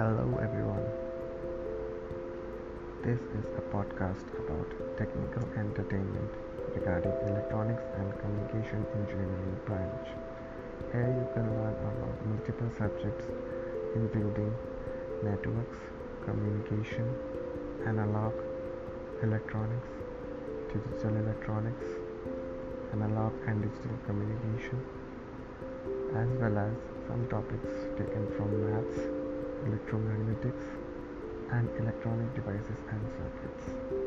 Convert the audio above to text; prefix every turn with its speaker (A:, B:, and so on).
A: Hello, everyone. This is a podcast about technical entertainment regarding electronics and communication engineering branch. Here you can learn about multiple subjects including networks, communication, analog electronics, digital electronics, analog and digital communication, as well as some topics taken from maths electromagnetics, and electronic devices and circuits.